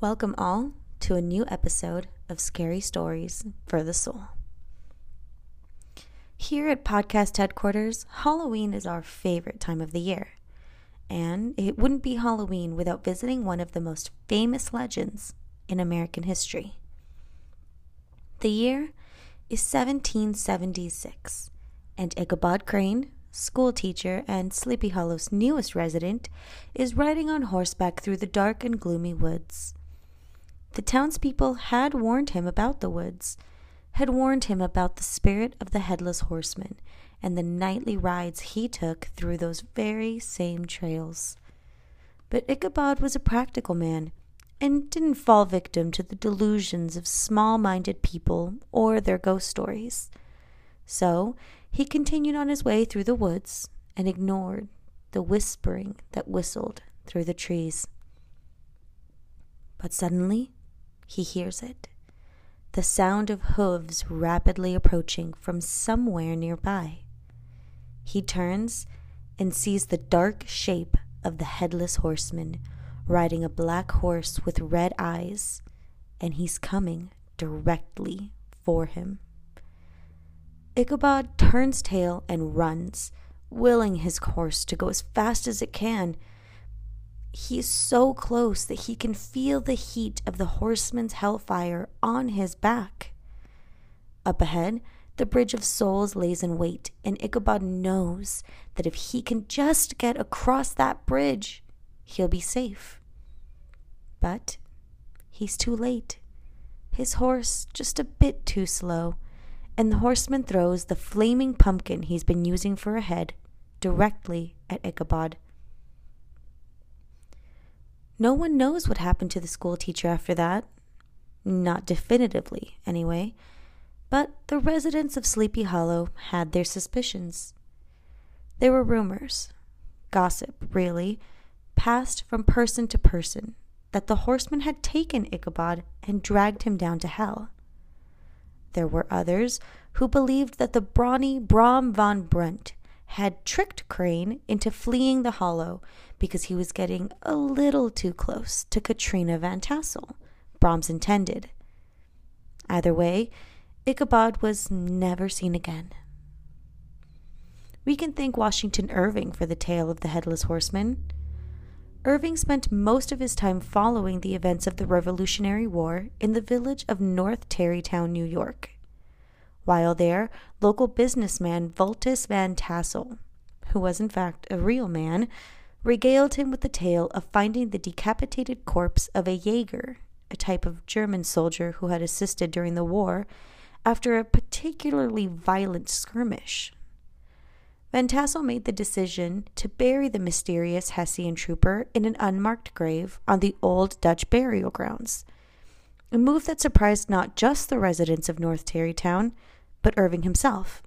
Welcome all to a new episode of Scary Stories for the Soul. Here at podcast headquarters, Halloween is our favorite time of the year. And it wouldn't be Halloween without visiting one of the most famous legends in American history. The year is 1776, and Ichabod Crane, school teacher and Sleepy Hollow's newest resident, is riding on horseback through the dark and gloomy woods. The townspeople had warned him about the woods, had warned him about the spirit of the headless horseman and the nightly rides he took through those very same trails. But Ichabod was a practical man and didn't fall victim to the delusions of small minded people or their ghost stories. So he continued on his way through the woods and ignored the whispering that whistled through the trees. But suddenly, he hears it the sound of hooves rapidly approaching from somewhere nearby. He turns and sees the dark shape of the headless horseman riding a black horse with red eyes, and he's coming directly for him. Ichabod turns tail and runs, willing his horse to go as fast as it can he is so close that he can feel the heat of the horseman's hellfire on his back. Up ahead, the Bridge of Souls lays in wait, and Ichabod knows that if he can just get across that bridge, he'll be safe. But he's too late. His horse just a bit too slow, and the horseman throws the flaming pumpkin he's been using for a head directly at Ichabod. No one knows what happened to the school teacher after that. Not definitively, anyway. But the residents of Sleepy Hollow had their suspicions. There were rumors, gossip, really, passed from person to person, that the horseman had taken Ichabod and dragged him down to hell. There were others who believed that the brawny Brom Van Brunt had tricked Crane into fleeing the hollow because he was getting a little too close to Katrina Van Tassel, Brom's intended. Either way, Ichabod was never seen again. We can thank Washington Irving for the tale of the Headless Horseman. Irving spent most of his time following the events of the Revolutionary War in the village of North Tarrytown, New York. While there, local businessman Baltus Van Tassel, who was in fact a real man, regaled him with the tale of finding the decapitated corpse of a Jaeger, a type of German soldier who had assisted during the war, after a particularly violent skirmish. Van Tassel made the decision to bury the mysterious Hessian trooper in an unmarked grave on the old Dutch burial grounds, a move that surprised not just the residents of North Tarrytown, but Irving himself.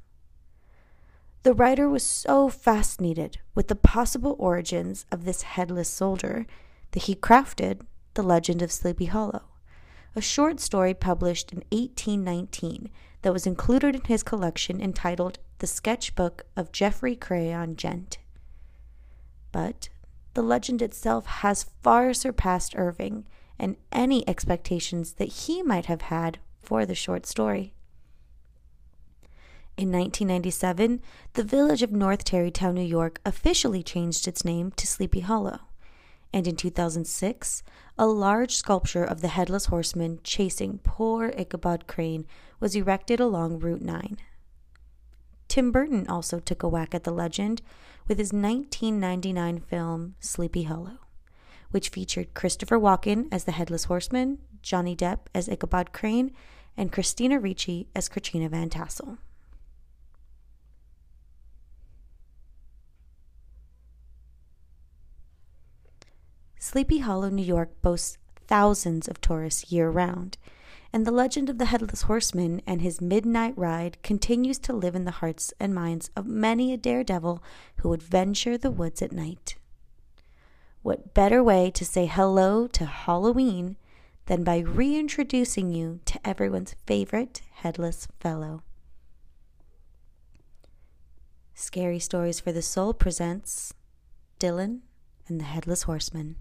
The writer was so fascinated with the possible origins of this headless soldier that he crafted The Legend of Sleepy Hollow, a short story published in 1819 that was included in his collection entitled The Sketchbook of Geoffrey Crayon Gent. But the legend itself has far surpassed Irving and any expectations that he might have had for the short story. In 1997, the village of North Tarrytown, New York officially changed its name to Sleepy Hollow. And in 2006, a large sculpture of the headless horseman chasing poor Ichabod Crane was erected along Route 9. Tim Burton also took a whack at the legend with his 1999 film Sleepy Hollow, which featured Christopher Walken as the headless horseman, Johnny Depp as Ichabod Crane, and Christina Ricci as Katrina Van Tassel. Sleepy Hollow, New York boasts thousands of tourists year round, and the legend of the Headless Horseman and his midnight ride continues to live in the hearts and minds of many a daredevil who would venture the woods at night. What better way to say hello to Halloween than by reintroducing you to everyone's favorite headless fellow? Scary Stories for the Soul presents Dylan and the Headless Horseman.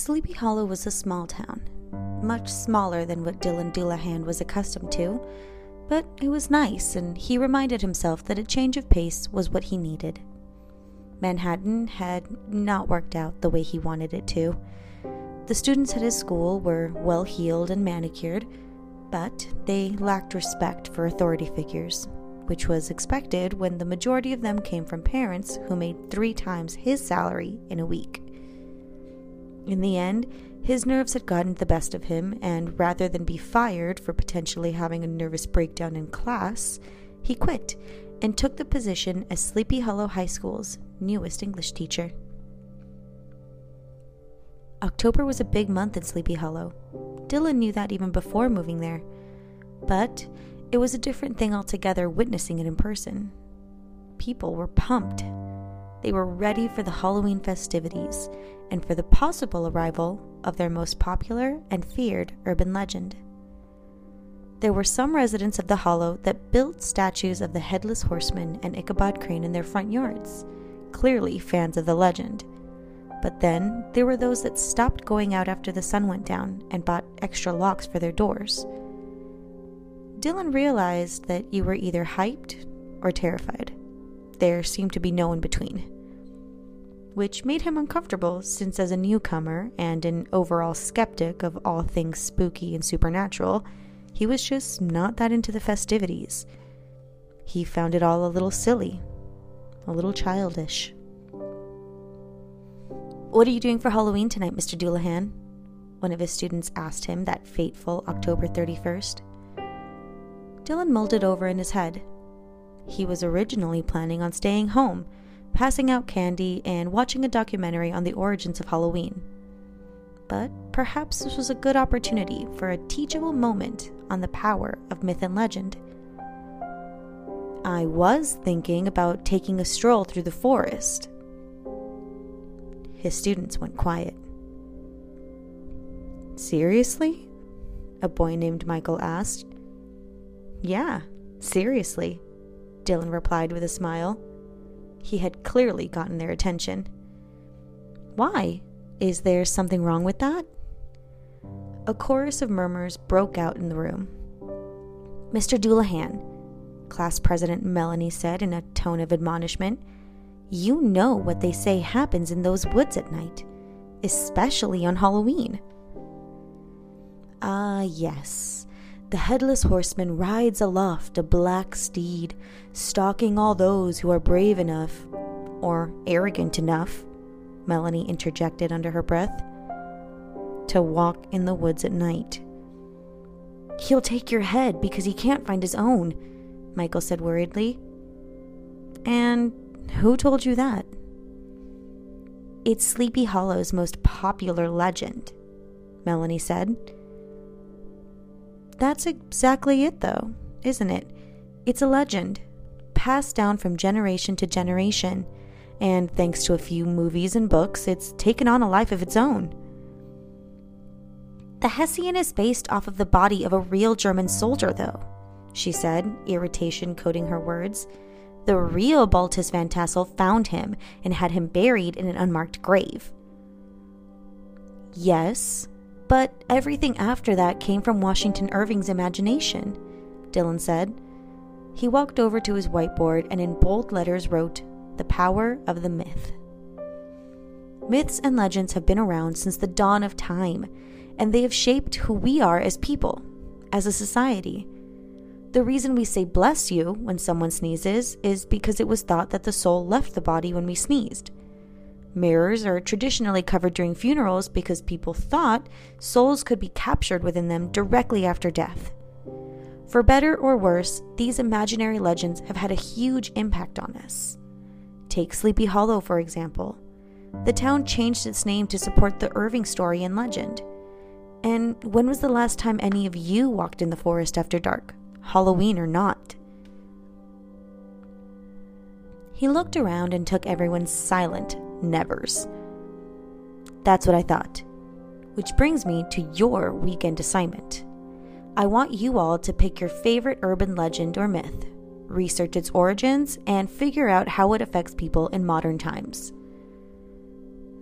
Sleepy Hollow was a small town, much smaller than what Dylan Dullahan was accustomed to, but it was nice, and he reminded himself that a change of pace was what he needed. Manhattan had not worked out the way he wanted it to. The students at his school were well heeled and manicured, but they lacked respect for authority figures, which was expected when the majority of them came from parents who made three times his salary in a week. In the end, his nerves had gotten the best of him, and rather than be fired for potentially having a nervous breakdown in class, he quit and took the position as Sleepy Hollow High School's newest English teacher. October was a big month in Sleepy Hollow. Dylan knew that even before moving there. But it was a different thing altogether witnessing it in person. People were pumped. They were ready for the Halloween festivities and for the possible arrival of their most popular and feared urban legend. There were some residents of the Hollow that built statues of the Headless Horseman and Ichabod Crane in their front yards, clearly fans of the legend. But then there were those that stopped going out after the sun went down and bought extra locks for their doors. Dylan realized that you were either hyped or terrified. There seemed to be no in between. Which made him uncomfortable since, as a newcomer and an overall skeptic of all things spooky and supernatural, he was just not that into the festivities. He found it all a little silly, a little childish. What are you doing for Halloween tonight, Mr. Dullahan? One of his students asked him that fateful October 31st. Dylan mulled it over in his head. He was originally planning on staying home, passing out candy, and watching a documentary on the origins of Halloween. But perhaps this was a good opportunity for a teachable moment on the power of myth and legend. I was thinking about taking a stroll through the forest, his students went quiet. Seriously? A boy named Michael asked. Yeah, seriously, Dylan replied with a smile. He had clearly gotten their attention. Why? Is there something wrong with that? A chorus of murmurs broke out in the room. Mr. Dullahan, class president Melanie said in a tone of admonishment, you know what they say happens in those woods at night, especially on Halloween. Ah, yes. The headless horseman rides aloft a black steed, stalking all those who are brave enough, or arrogant enough, Melanie interjected under her breath, to walk in the woods at night. He'll take your head because he can't find his own, Michael said worriedly. And who told you that? It's Sleepy Hollow's most popular legend, Melanie said. That's exactly it, though, isn't it? It's a legend, passed down from generation to generation, and thanks to a few movies and books, it's taken on a life of its own. The Hessian is based off of the body of a real German soldier, though, she said, irritation coating her words. The real Baltus Van Tassel found him and had him buried in an unmarked grave. Yes, but everything after that came from Washington Irving's imagination, Dylan said. He walked over to his whiteboard and in bold letters wrote, The Power of the Myth. Myths and legends have been around since the dawn of time, and they have shaped who we are as people, as a society. The reason we say bless you when someone sneezes is because it was thought that the soul left the body when we sneezed. Mirrors are traditionally covered during funerals because people thought souls could be captured within them directly after death. For better or worse, these imaginary legends have had a huge impact on us. Take Sleepy Hollow, for example. The town changed its name to support the Irving story and legend. And when was the last time any of you walked in the forest after dark? Halloween or not. He looked around and took everyone silent nevers. That's what I thought. Which brings me to your weekend assignment. I want you all to pick your favorite urban legend or myth, research its origins, and figure out how it affects people in modern times.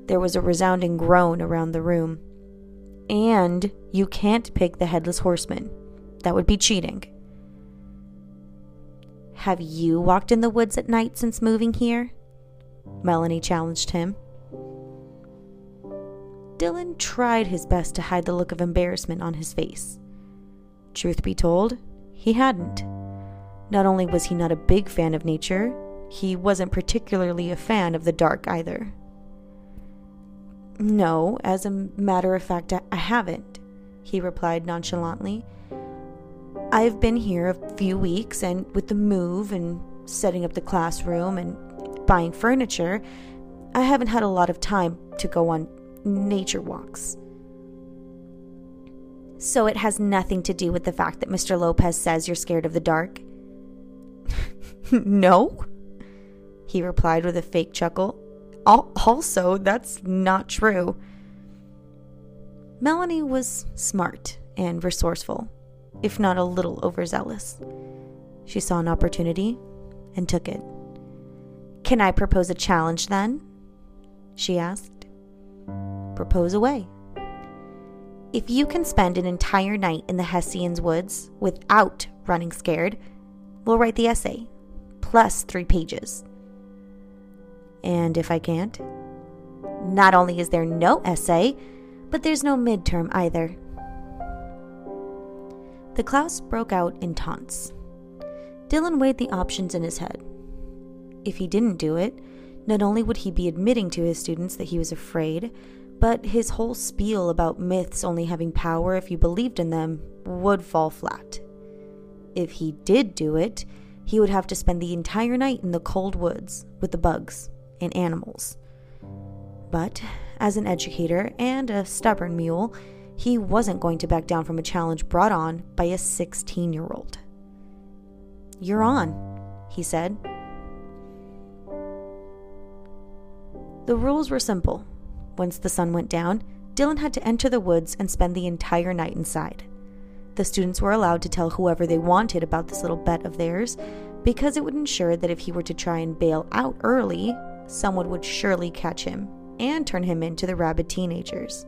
There was a resounding groan around the room. And you can't pick the headless horseman. That would be cheating. Have you walked in the woods at night since moving here? Melanie challenged him. Dylan tried his best to hide the look of embarrassment on his face. Truth be told, he hadn't. Not only was he not a big fan of nature, he wasn't particularly a fan of the dark either. No, as a matter of fact, I haven't, he replied nonchalantly. I've been here a few weeks, and with the move and setting up the classroom and buying furniture, I haven't had a lot of time to go on nature walks. So it has nothing to do with the fact that Mr. Lopez says you're scared of the dark? no, he replied with a fake chuckle. Also, that's not true. Melanie was smart and resourceful, if not a little overzealous. She saw an opportunity and took it. Can I propose a challenge then? She asked. Propose away. If you can spend an entire night in the Hessian's woods without running scared, we'll write the essay, plus three pages. And if I can't, not only is there no essay, but there's no midterm either. The class broke out in taunts. Dylan weighed the options in his head. If he didn't do it, not only would he be admitting to his students that he was afraid, but his whole spiel about myths only having power if you believed in them would fall flat. If he did do it, he would have to spend the entire night in the cold woods with the bugs and animals. But as an educator and a stubborn mule, he wasn't going to back down from a challenge brought on by a 16 year old. You're on, he said. The rules were simple. Once the sun went down, Dylan had to enter the woods and spend the entire night inside. The students were allowed to tell whoever they wanted about this little bet of theirs because it would ensure that if he were to try and bail out early, someone would surely catch him and turn him into the rabid teenagers.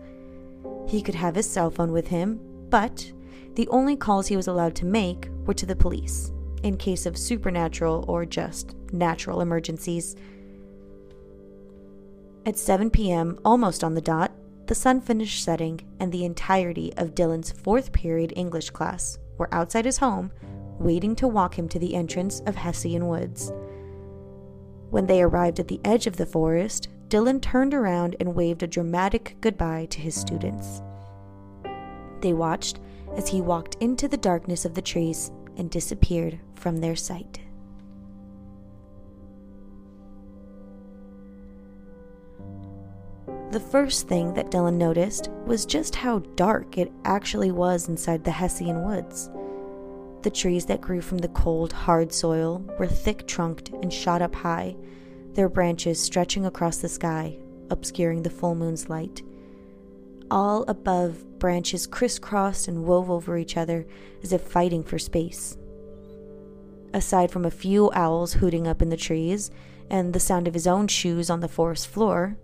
He could have his cell phone with him, but the only calls he was allowed to make were to the police in case of supernatural or just natural emergencies. At 7 p.m., almost on the dot, the sun finished setting, and the entirety of Dylan's fourth period English class were outside his home, waiting to walk him to the entrance of Hessian Woods. When they arrived at the edge of the forest, Dylan turned around and waved a dramatic goodbye to his students. They watched as he walked into the darkness of the trees and disappeared from their sight. The first thing that Dylan noticed was just how dark it actually was inside the Hessian woods. The trees that grew from the cold, hard soil were thick trunked and shot up high, their branches stretching across the sky, obscuring the full moon's light. All above, branches crisscrossed and wove over each other as if fighting for space. Aside from a few owls hooting up in the trees and the sound of his own shoes on the forest floor,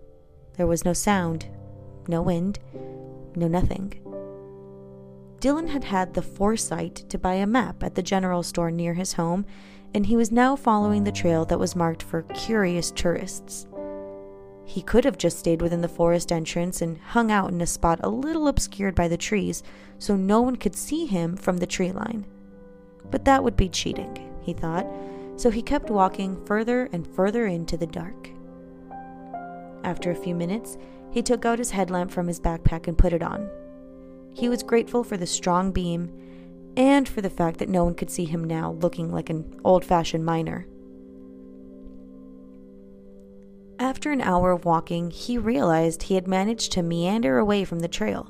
there was no sound, no wind, no nothing. Dylan had had the foresight to buy a map at the general store near his home, and he was now following the trail that was marked for curious tourists. He could have just stayed within the forest entrance and hung out in a spot a little obscured by the trees so no one could see him from the tree line. But that would be cheating, he thought, so he kept walking further and further into the dark. After a few minutes, he took out his headlamp from his backpack and put it on. He was grateful for the strong beam and for the fact that no one could see him now looking like an old fashioned miner. After an hour of walking, he realized he had managed to meander away from the trail.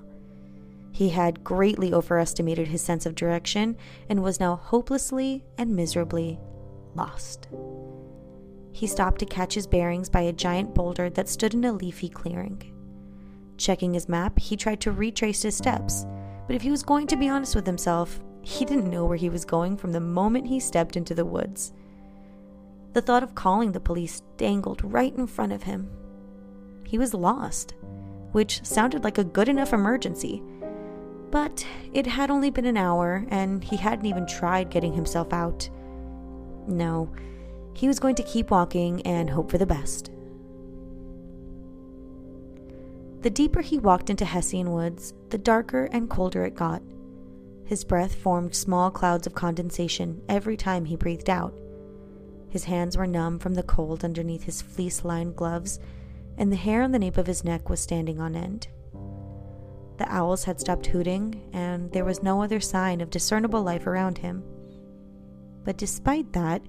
He had greatly overestimated his sense of direction and was now hopelessly and miserably lost. He stopped to catch his bearings by a giant boulder that stood in a leafy clearing. Checking his map, he tried to retrace his steps, but if he was going to be honest with himself, He didn't know where he was going from the moment he stepped into the woods. The thought of calling the police dangled right in front of him. He was lost, which sounded like a good enough emergency. But it had only been an hour, and he hadn't even tried getting himself out. No, he was going to keep walking and hope for the best. The deeper he walked into Hessian woods, the darker and colder it got. His breath formed small clouds of condensation every time he breathed out. His hands were numb from the cold underneath his fleece lined gloves, and the hair on the nape of his neck was standing on end. The owls had stopped hooting, and there was no other sign of discernible life around him. But despite that,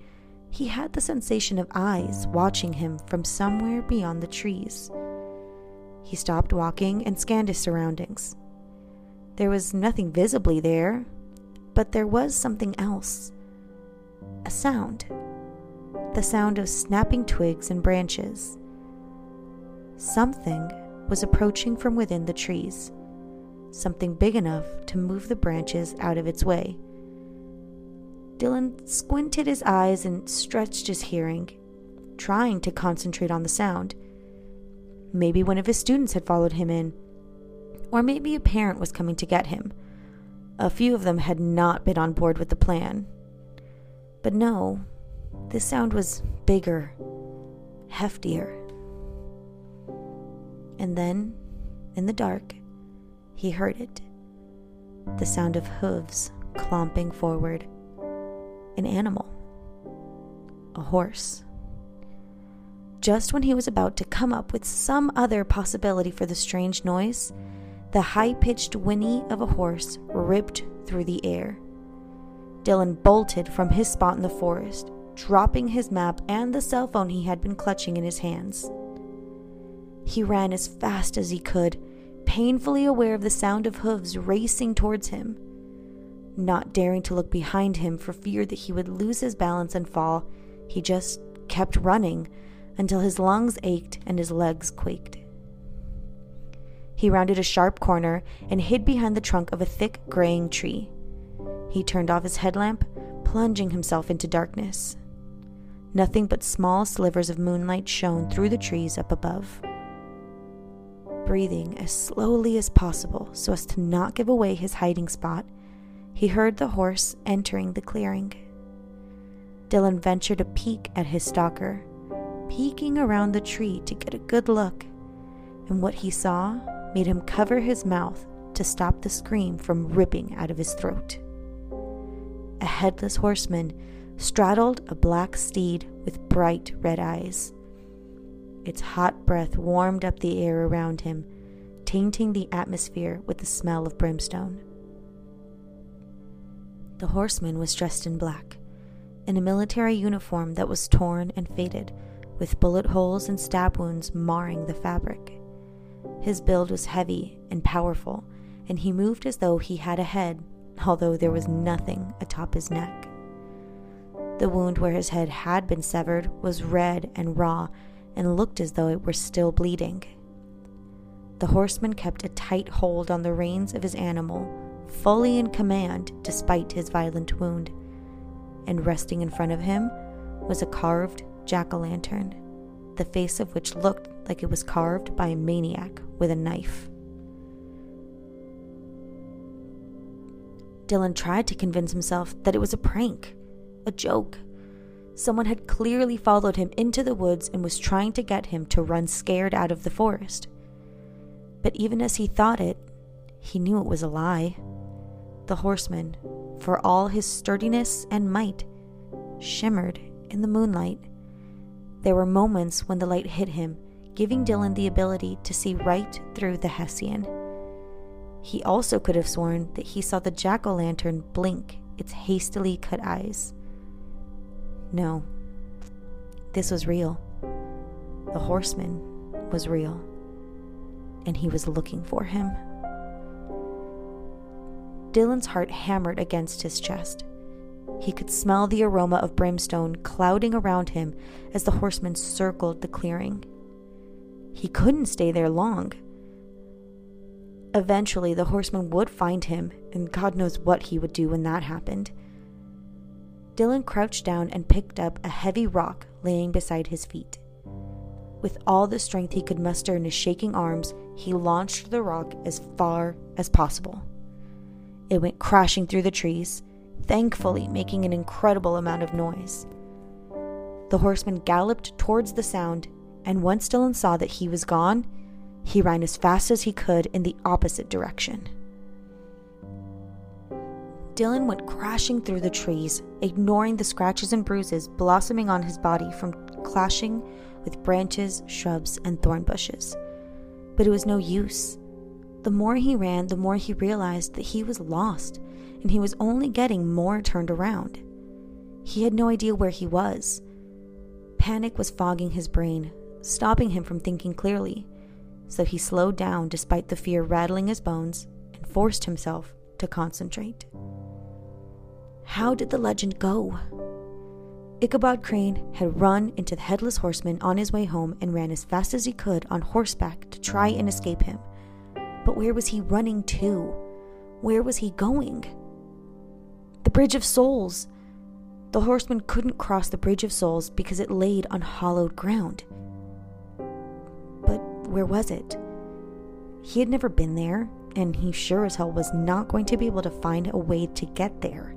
he had the sensation of eyes watching him from somewhere beyond the trees. He stopped walking and scanned his surroundings. There was nothing visibly there, but there was something else a sound. The sound of snapping twigs and branches. Something was approaching from within the trees something big enough to move the branches out of its way. Dylan squinted his eyes and stretched his hearing, trying to concentrate on the sound. Maybe one of his students had followed him in, or maybe a parent was coming to get him. A few of them had not been on board with the plan. But no, this sound was bigger, heftier. And then, in the dark, he heard it the sound of hooves clomping forward. An animal. A horse. Just when he was about to come up with some other possibility for the strange noise, the high pitched whinny of a horse ripped through the air. Dylan bolted from his spot in the forest, dropping his map and the cell phone he had been clutching in his hands. He ran as fast as he could, painfully aware of the sound of hooves racing towards him. Not daring to look behind him for fear that he would lose his balance and fall, he just kept running until his lungs ached and his legs quaked. He rounded a sharp corner and hid behind the trunk of a thick, graying tree. He turned off his headlamp, plunging himself into darkness. Nothing but small slivers of moonlight shone through the trees up above breathing as slowly as possible so as to not give away his hiding spot, he heard the horse entering the clearing. Dylan ventured a peek at his stalker, peeking around the tree to get a good look, and what he saw made him cover his mouth to stop the scream from ripping out of his throat. A headless horseman straddled a black steed with bright red eyes. Its hot breath warmed up the air around him, tainting the atmosphere with the smell of brimstone. The horseman was dressed in black, in a military uniform that was torn and faded, with bullet holes and stab wounds marring the fabric. His build was heavy and powerful, and he moved as though he had a head, although there was nothing atop his neck. The wound where his head had been severed was red and raw and looked as though it were still bleeding. The horseman kept a tight hold on the reins of his animal, fully in command despite his violent wound, and resting in front of him was a carved jack o' lantern, the face of which looked like it was carved by a maniac with a knife. Dylan tried to convince himself that it was a prank, a joke, Someone had clearly followed him into the woods and was trying to get him to run scared out of the forest. But even as he thought it, he knew it was a lie. The horseman, for all his sturdiness and might, shimmered in the moonlight. There were moments when the light hit him, giving Dylan the ability to see right through the Hessian. He also could have sworn that he saw the jack o' lantern blink its hastily cut eyes. No, this was real. The horseman was real, and he was looking for him. Dylan's heart hammered against his chest. He could smell the aroma of brimstone clouding around him as the horsemen circled the clearing. He couldn't stay there long. Eventually, the horsemen would find him, and God knows what he would do when that happened. Dylan crouched down and picked up a heavy rock laying beside his feet. With all the strength he could muster in his shaking arms, he launched the rock as far as possible. It went crashing through the trees, thankfully making an incredible amount of noise. The horseman galloped towards the sound, and once Dylan saw that he was gone, he ran as fast as he could in the opposite direction. Dylan went crashing through the trees, ignoring the scratches and bruises blossoming on his body from clashing with branches, shrubs, and thorn bushes. But it was no use. The more he ran, the more he realized that he was lost, and he was only getting more turned around. He had no idea where he was. Panic was fogging his brain, stopping him from thinking clearly, so he slowed down despite the fear rattling his bones and forced himself to concentrate. How did the legend go? Ichabod Crane had run into the headless horseman on his way home and ran as fast as he could on horseback to try and escape him. But where was he running to? Where was he going? The Bridge of Souls! The horseman couldn't cross the Bridge of Souls because it laid on hollowed ground. But where was it? He had never been there, and he sure as hell was not going to be able to find a way to get there.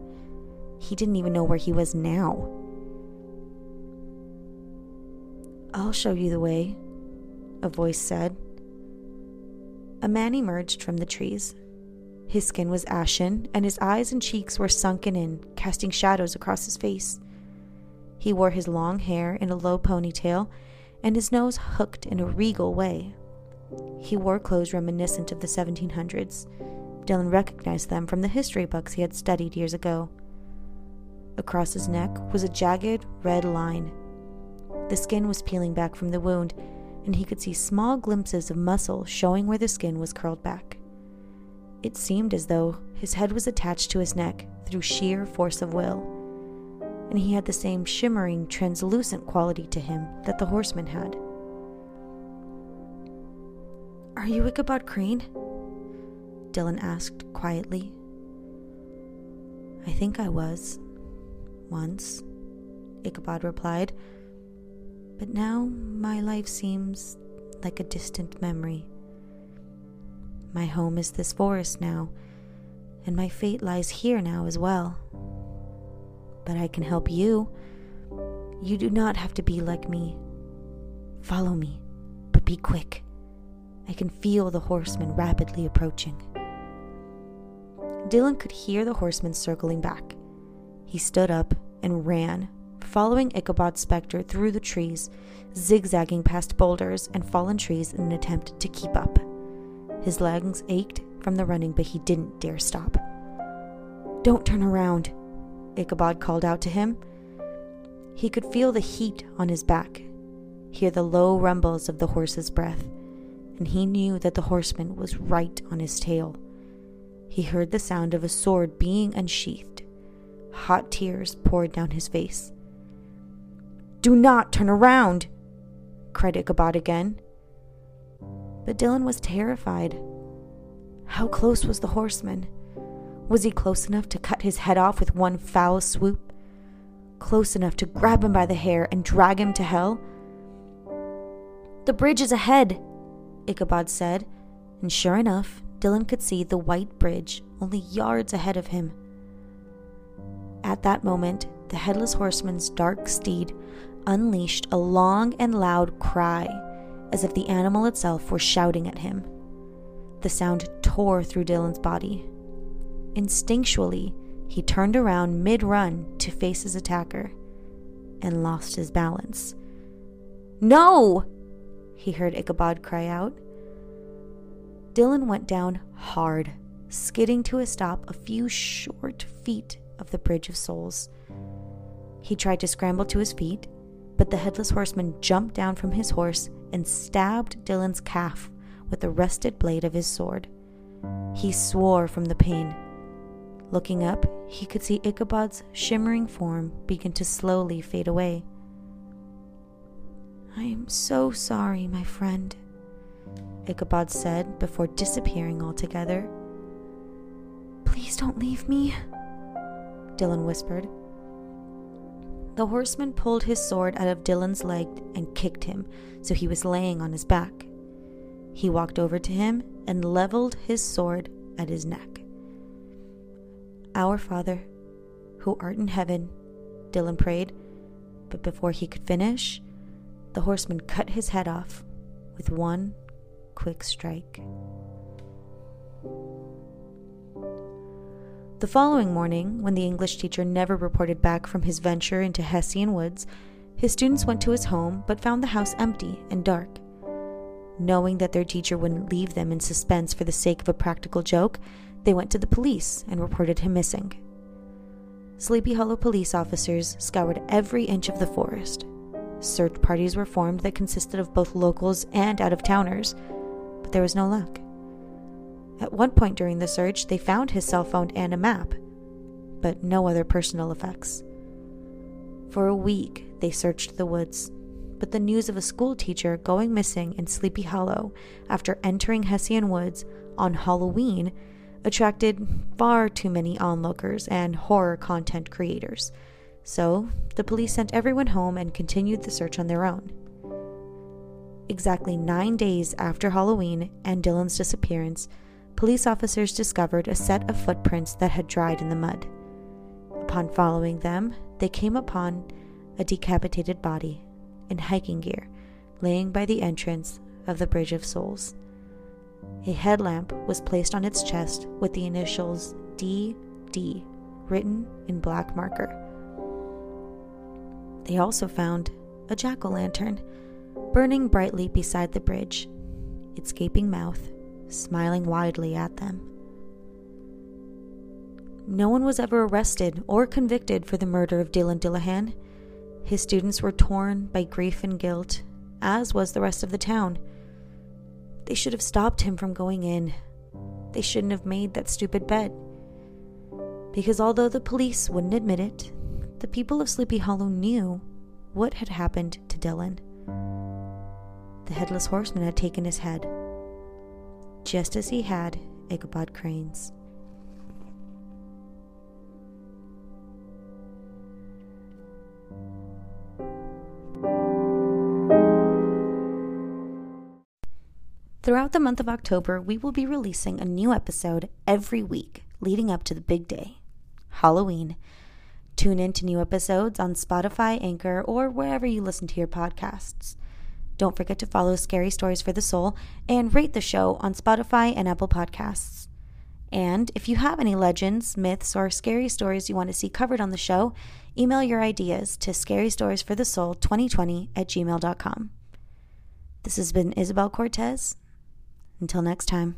He didn't even know where he was now. I'll show you the way, a voice said. A man emerged from the trees. His skin was ashen, and his eyes and cheeks were sunken in, casting shadows across his face. He wore his long hair in a low ponytail, and his nose hooked in a regal way. He wore clothes reminiscent of the 1700s. Dylan recognized them from the history books he had studied years ago. Across his neck was a jagged red line the skin was peeling back from the wound, and he could see small glimpses of muscle showing where the skin was curled back. It seemed as though his head was attached to his neck through sheer force of will, and he had the same shimmering, translucent quality to him that the horseman had. Are you Ichabod Crane? Dylan asked quietly. I think I was. Once, Ichabod replied, but now my life seems like a distant memory. My home is this forest now, and my fate lies here now as well. But I can help you. You do not have to be like me. Follow me, but be quick. I can feel the horsemen rapidly approaching. Dylan could hear the horsemen circling back. He stood up and ran following Ichabod's specter through the trees, zigzagging past boulders and fallen trees in an attempt to keep up. His legs ached from the running, but he didn't dare stop. Don't turn around, Ichabod called out to him. He could feel the heat on his back, hear the low rumbles of the horse's breath, and he knew that the horseman was right on his tail. He heard the sound of a sword being unsheathed. Hot tears poured down his face. Do not turn around, cried Ichabod again. But Dylan was terrified. How close was the horseman? Was he close enough to cut his head off with one foul swoop? Close enough to grab him by the hair and drag him to hell? The bridge is ahead, Ichabod said, and sure enough, Dylan could see the white bridge only yards ahead of him. At that moment, the headless horseman's dark steed unleashed a long and loud cry, as if the animal itself were shouting at him. The sound tore through Dylan's body. Instinctually, he turned around mid run to face his attacker and lost his balance. No! he heard Ichabod cry out. Dylan went down hard, skidding to a stop a few short feet of the Bridge of Souls. He tried to scramble to his feet, but the headless horseman jumped down from his horse and stabbed Dylan's calf with the rusted blade of his sword. He swore from the pain. Looking up, he could see Ichabod's shimmering form begin to slowly fade away. I am so sorry, my friend, Ichabod said before disappearing altogether. Please don't leave me, Dylan whispered. The horseman pulled his sword out of Dylan's leg and kicked him so he was laying on his back. He walked over to him and leveled his sword at his neck. Our Father, who art in heaven, Dylan prayed, but before he could finish, the horseman cut his head off with one quick strike. The following morning, when the English teacher never reported back from his venture into Hessian woods, his students went to his home but found the house empty and dark. Knowing that their teacher wouldn't leave them in suspense for the sake of a practical joke, they went to the police and reported him missing. Sleepy Hollow police officers scoured every inch of the forest. Search parties were formed that consisted of both locals and out of towners, but there was no luck. At one point during the search, they found his cell phone and a map, but no other personal effects. For a week, they searched the woods, but the news of a school teacher going missing in Sleepy Hollow after entering Hessian Woods on Halloween attracted far too many onlookers and horror content creators. So, the police sent everyone home and continued the search on their own. Exactly nine days after Halloween and Dylan's disappearance, police officers discovered a set of footprints that had dried in the mud. Upon following them, they came upon a decapitated body in hiking gear laying by the entrance of the Bridge of Souls. A headlamp was placed on its chest with the initials DD written in black marker. They also found a jack o' lantern burning brightly beside the bridge, its gaping mouth smiling widely at them. No one was ever arrested or convicted for the murder of Dylan Dullahan. His students were torn by grief and guilt, as was the rest of the town. They should have stopped him from going in. They shouldn't have made that stupid bet. Because although the police wouldn't admit it, the people of Sleepy Hollow knew what had happened to Dylan. The headless horseman had taken his head, just as he had Ichabod Crane's. Throughout the month of October, we will be releasing a new episode every week leading up to the big day, Halloween. Tune in to new episodes on Spotify, Anchor, or wherever you listen to your podcasts. Don't forget to follow Scary Stories for the Soul and rate the show on Spotify and Apple Podcasts. And if you have any legends, myths, or scary stories you want to see covered on the show, email your ideas to scarystoriesforthesoul2020 at gmail.com. This has been Isabel Cortez. Until next time.